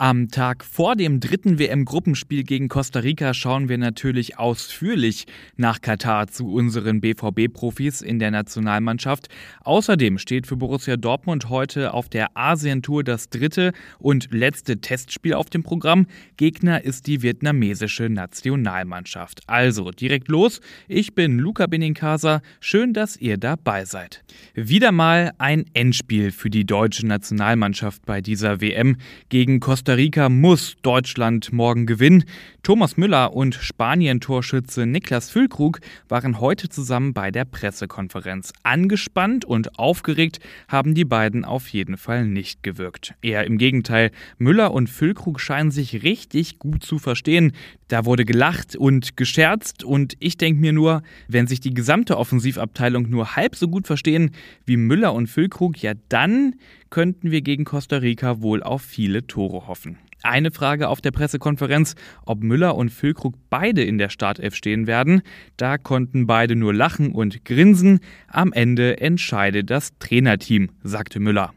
Am Tag vor dem dritten WM-Gruppenspiel gegen Costa Rica schauen wir natürlich ausführlich nach Katar zu unseren BVB-Profis in der Nationalmannschaft. Außerdem steht für Borussia Dortmund heute auf der Asien-Tour das dritte und letzte Testspiel auf dem Programm. Gegner ist die vietnamesische Nationalmannschaft. Also direkt los. Ich bin Luca Benincasa. Schön, dass ihr dabei seid. Wieder mal ein Endspiel für die deutsche Nationalmannschaft bei dieser WM gegen Costa Costa Rica muss Deutschland morgen gewinnen. Thomas Müller und Spanien-Torschütze Niklas Füllkrug waren heute zusammen bei der Pressekonferenz. Angespannt und aufgeregt haben die beiden auf jeden Fall nicht gewirkt. Eher im Gegenteil, Müller und Füllkrug scheinen sich richtig gut zu verstehen. Da wurde gelacht und gescherzt und ich denke mir nur, wenn sich die gesamte Offensivabteilung nur halb so gut verstehen wie Müller und Füllkrug, ja dann könnten wir gegen Costa Rica wohl auf viele Tore hoffen. Eine Frage auf der Pressekonferenz, ob Müller und Füllkrug beide in der Startelf stehen werden. Da konnten beide nur lachen und grinsen. Am Ende entscheidet das Trainerteam, sagte Müller.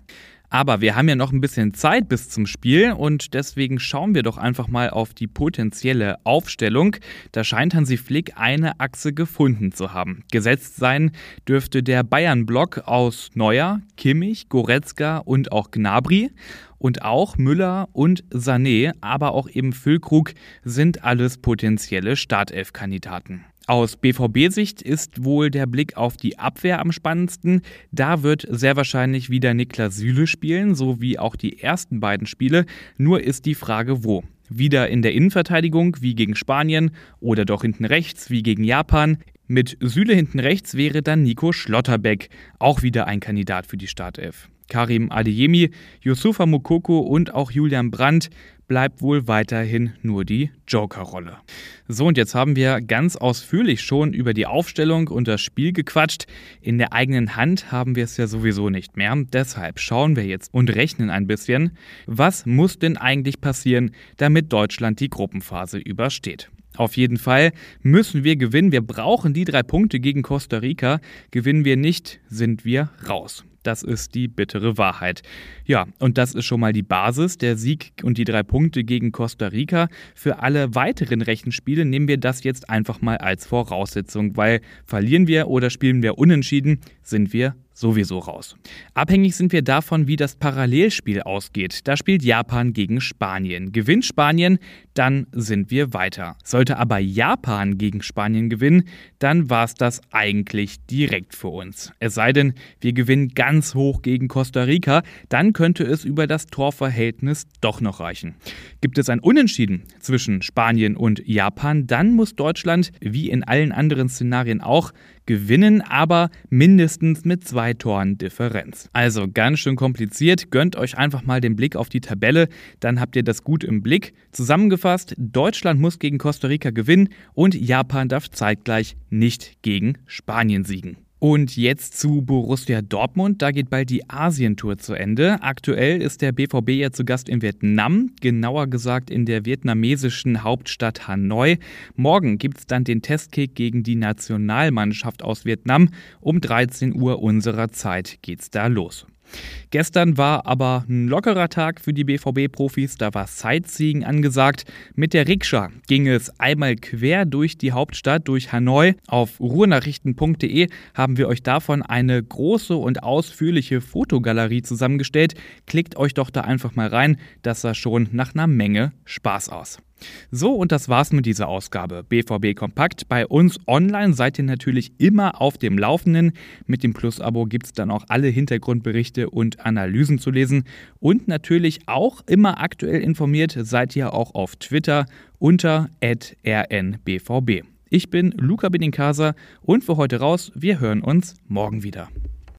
Aber wir haben ja noch ein bisschen Zeit bis zum Spiel und deswegen schauen wir doch einfach mal auf die potenzielle Aufstellung. Da scheint Hansi Flick eine Achse gefunden zu haben. Gesetzt sein dürfte der Bayern-Block aus Neuer, Kimmich, Goretzka und auch Gnabry. Und auch Müller und Sané, aber auch eben Füllkrug sind alles potenzielle Startelf-Kandidaten. Aus BVB-Sicht ist wohl der Blick auf die Abwehr am spannendsten. Da wird sehr wahrscheinlich wieder Niklas Süle spielen, so wie auch die ersten beiden Spiele. Nur ist die Frage, wo. Wieder in der Innenverteidigung wie gegen Spanien oder doch hinten rechts wie gegen Japan. Mit Süle hinten rechts wäre dann Nico Schlotterbeck, auch wieder ein Kandidat für die Startelf. Karim Adeyemi, Yusufa Mukoko und auch Julian Brandt bleibt wohl weiterhin nur die Joker-Rolle. So, und jetzt haben wir ganz ausführlich schon über die Aufstellung und das Spiel gequatscht. In der eigenen Hand haben wir es ja sowieso nicht mehr. Deshalb schauen wir jetzt und rechnen ein bisschen. Was muss denn eigentlich passieren, damit Deutschland die Gruppenphase übersteht? Auf jeden Fall müssen wir gewinnen. Wir brauchen die drei Punkte gegen Costa Rica. Gewinnen wir nicht, sind wir raus. Das ist die bittere Wahrheit. Ja, und das ist schon mal die Basis, der Sieg und die drei Punkte gegen Costa Rica. Für alle weiteren Rechenspiele nehmen wir das jetzt einfach mal als Voraussetzung, weil verlieren wir oder spielen wir unentschieden, sind wir sowieso raus. Abhängig sind wir davon, wie das Parallelspiel ausgeht. Da spielt Japan gegen Spanien. Gewinnt Spanien, dann sind wir weiter. Sollte aber Japan gegen Spanien gewinnen, dann war es das eigentlich direkt für uns. Es sei denn, wir gewinnen ganz hoch gegen Costa Rica, dann könnte es über das Torverhältnis doch noch reichen. Gibt es ein Unentschieden zwischen Spanien und Japan, dann muss Deutschland, wie in allen anderen Szenarien auch, gewinnen, aber mindestens mit zwei Toren Differenz. Also ganz schön kompliziert. Gönnt euch einfach mal den Blick auf die Tabelle, dann habt ihr das gut im Blick. Zusammengefasst, Deutschland muss gegen Costa Rica gewinnen und Japan darf zeitgleich nicht gegen Spanien siegen. Und jetzt zu Borussia Dortmund. Da geht bald die Asientour zu Ende. Aktuell ist der BVB ja zu Gast in Vietnam, genauer gesagt in der vietnamesischen Hauptstadt Hanoi. Morgen gibt es dann den Testkick gegen die Nationalmannschaft aus Vietnam. Um 13 Uhr unserer Zeit geht's da los. Gestern war aber ein lockerer Tag für die BVB-Profis, da war Sightseeing angesagt. Mit der Rikscha ging es einmal quer durch die Hauptstadt, durch Hanoi. Auf ruhrnachrichten.de haben wir euch davon eine große und ausführliche Fotogalerie zusammengestellt. Klickt euch doch da einfach mal rein, das sah schon nach einer Menge Spaß aus. So, und das war's mit dieser Ausgabe. BVB Kompakt. Bei uns online seid ihr natürlich immer auf dem Laufenden. Mit dem Plus-Abo gibt's dann auch alle Hintergrundberichte und Analysen zu lesen. Und natürlich auch immer aktuell informiert seid ihr auch auf Twitter unter rnbvb. Ich bin Luca Benincasa und für heute raus. Wir hören uns morgen wieder.